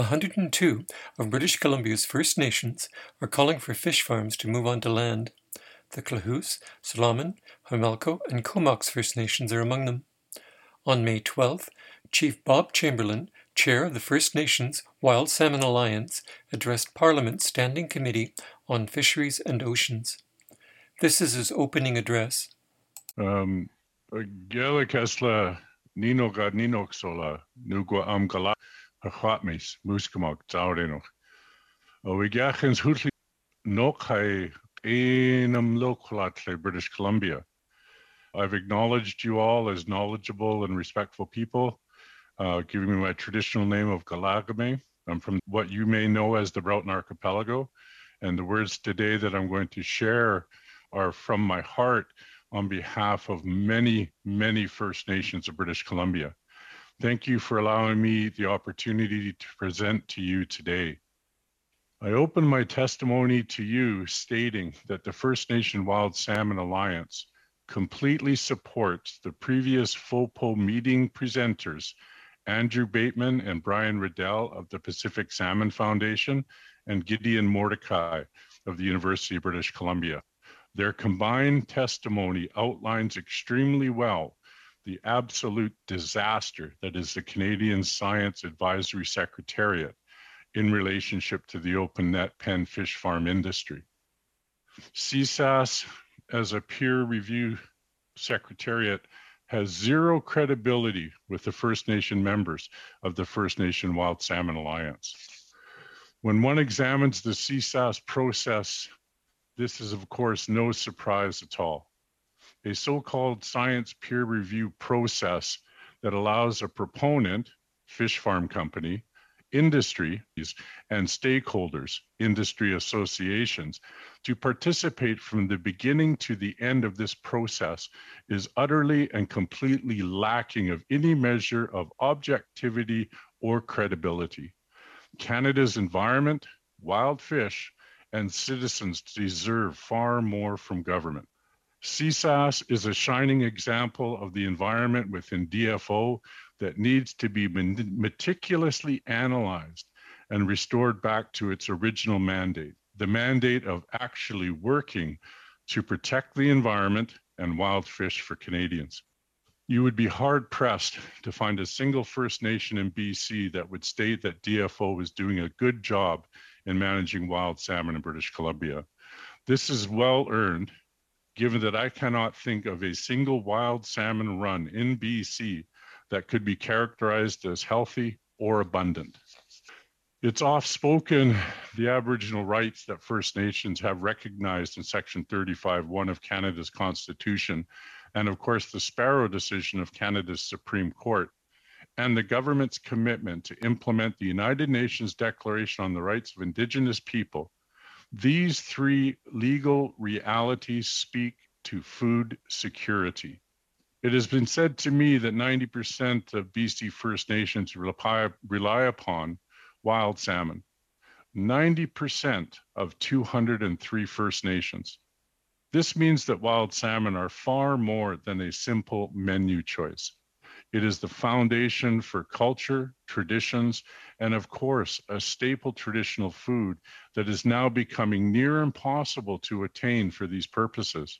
102 of British Columbia's First Nations are calling for fish farms to move onto land. The Klahoose, Tla'amin, Homalco, and Comox First Nations are among them. On May 12th, Chief Bob Chamberlain, chair of the First Nations Wild Salmon Alliance, addressed Parliament's Standing Committee on Fisheries and Oceans. This is his opening address. Um, Gela Kesla Nino Ninoxola Nugua Lokalat British Columbia. I've acknowledged you all as knowledgeable and respectful people, uh, giving me my traditional name of Galagame. I'm from what you may know as the Broughton Archipelago. And the words today that I'm going to share are from my heart on behalf of many, many First Nations of British Columbia. Thank you for allowing me the opportunity to present to you today. I open my testimony to you stating that the First Nation Wild Salmon Alliance completely supports the previous FOPO meeting presenters, Andrew Bateman and Brian Riddell of the Pacific Salmon Foundation, and Gideon Mordecai of the University of British Columbia. Their combined testimony outlines extremely well the absolute disaster that is the Canadian Science Advisory Secretariat in relationship to the open net pen fish farm industry. CSAS as a peer review secretariat has zero credibility with the First Nation members of the First Nation Wild Salmon Alliance. When one examines the CSAS process, this is, of course, no surprise at all. A so called science peer review process that allows a proponent, fish farm company, industry, and stakeholders, industry associations, to participate from the beginning to the end of this process is utterly and completely lacking of any measure of objectivity or credibility. Canada's environment, wild fish, and citizens deserve far more from government. CSAS is a shining example of the environment within DFO that needs to be meticulously analyzed and restored back to its original mandate the mandate of actually working to protect the environment and wild fish for Canadians. You would be hard pressed to find a single First Nation in BC that would state that DFO is doing a good job in managing wild salmon in British Columbia. This is well earned, given that I cannot think of a single wild salmon run in BC that could be characterized as healthy or abundant. It's oft spoken the Aboriginal rights that First Nations have recognized in Section 35.1 of Canada's Constitution, and of course the Sparrow decision of Canada's Supreme Court, and the government's commitment to implement the United Nations Declaration on the Rights of Indigenous People. These three legal realities speak to food security. It has been said to me that 90% of BC First Nations rely, rely upon wild salmon. 90% of 203 First Nations. This means that wild salmon are far more than a simple menu choice. It is the foundation for culture, traditions, and of course, a staple traditional food that is now becoming near impossible to attain for these purposes.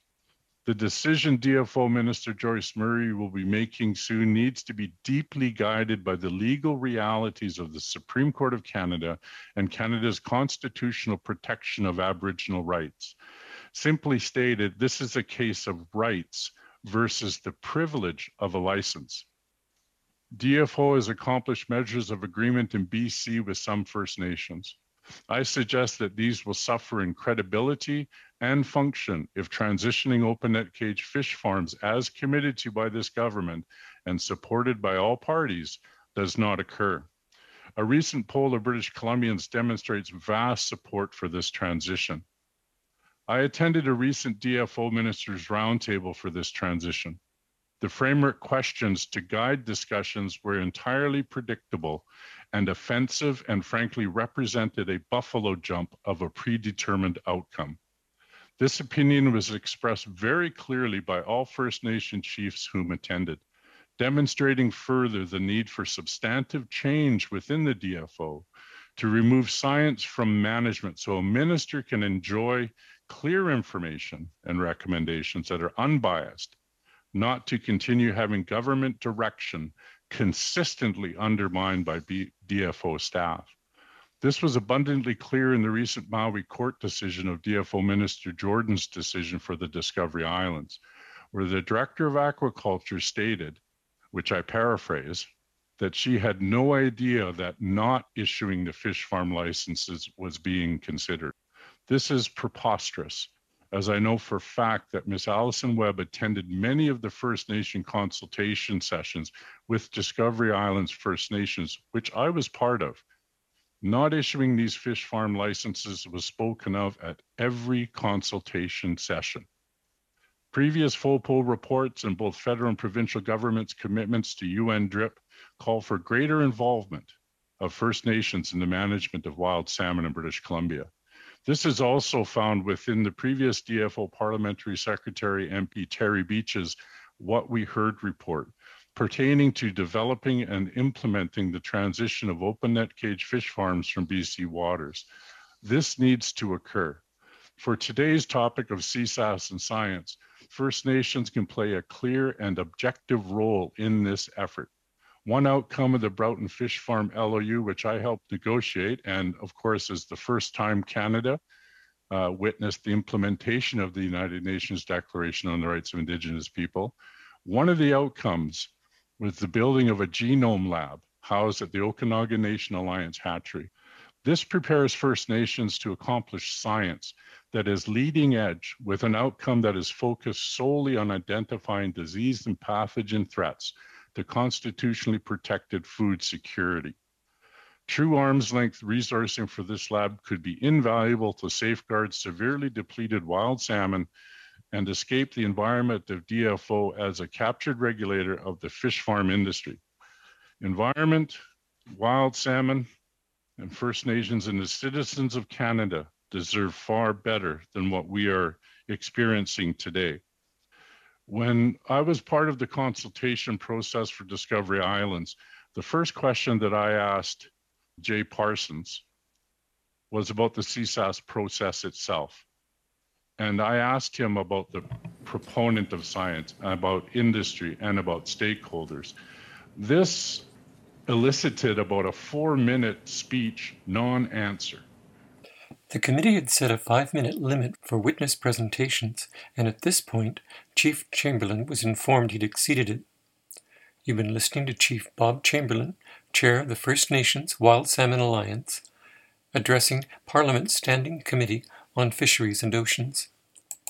The decision DFO Minister Joyce Murray will be making soon needs to be deeply guided by the legal realities of the Supreme Court of Canada and Canada's constitutional protection of Aboriginal rights. Simply stated, this is a case of rights versus the privilege of a license. DFO has accomplished measures of agreement in BC with some First Nations. I suggest that these will suffer in credibility and function if transitioning open net cage fish farms as committed to by this government and supported by all parties does not occur. A recent poll of British Columbians demonstrates vast support for this transition. I attended a recent DFO ministers roundtable for this transition. The framework questions to guide discussions were entirely predictable and offensive and frankly represented a buffalo jump of a predetermined outcome. This opinion was expressed very clearly by all First Nation chiefs whom attended, demonstrating further the need for substantive change within the DFO to remove science from management so a minister can enjoy clear information and recommendations that are unbiased, not to continue having government direction consistently undermined by B- DFO staff. This was abundantly clear in the recent Mowi court decision of DFO Minister Jordan's decision for the Discovery Islands, where the Director of Aquaculture stated, which I paraphrase, that she had no idea that not issuing the fish farm licenses was being considered. This is preposterous, as I know for fact that Ms. Allison Webb attended many of the First Nation consultation sessions with Discovery Islands First Nations, which I was part of. Not issuing these fish farm licenses was spoken of at every consultation session. Previous FOPO reports and both federal and provincial governments' commitments to UN DRIP call for greater involvement of First Nations in the management of wild salmon in British Columbia. This is also found within the previous DFO Parliamentary Secretary MP Terry Beech's What We Heard report pertaining to developing and implementing the transition of open net cage fish farms from BC waters. This needs to occur. For today's topic of CSAS and science, First Nations can play a clear and objective role in this effort. One outcome of the Broughton Fish Farm LOU, which I helped negotiate, and of course is the first time Canada uh, witnessed the implementation of the United Nations Declaration on the Rights of Indigenous People. One of the outcomes was the building of a genome lab housed at the Okanagan Nation Alliance hatchery. This prepares First Nations to accomplish science that is leading edge with an outcome that is focused solely on identifying disease and pathogen threats to constitutionally protected food security. True arm's length resourcing for this lab could be invaluable to safeguard severely depleted wild salmon and escape the environment of DFO as a captured regulator of the fish farm industry. Environment, wild salmon, and First Nations and the citizens of Canada deserve far better than what we are experiencing today. When I was part of the consultation process for Discovery Islands, the first question that I asked Jay Parsons was about the CSAS process itself. And I asked him about the proponent of science, about industry, and about stakeholders. This elicited about a four minute speech non answer. The committee had set a five minute limit for witness presentations, and at this point, Chief Chamberlain was informed he'd exceeded it. You've been listening to Chief Bob Chamberlain, Chair of the First Nations Wild Salmon Alliance, addressing Parliament's Standing Committee on Fisheries and Oceans.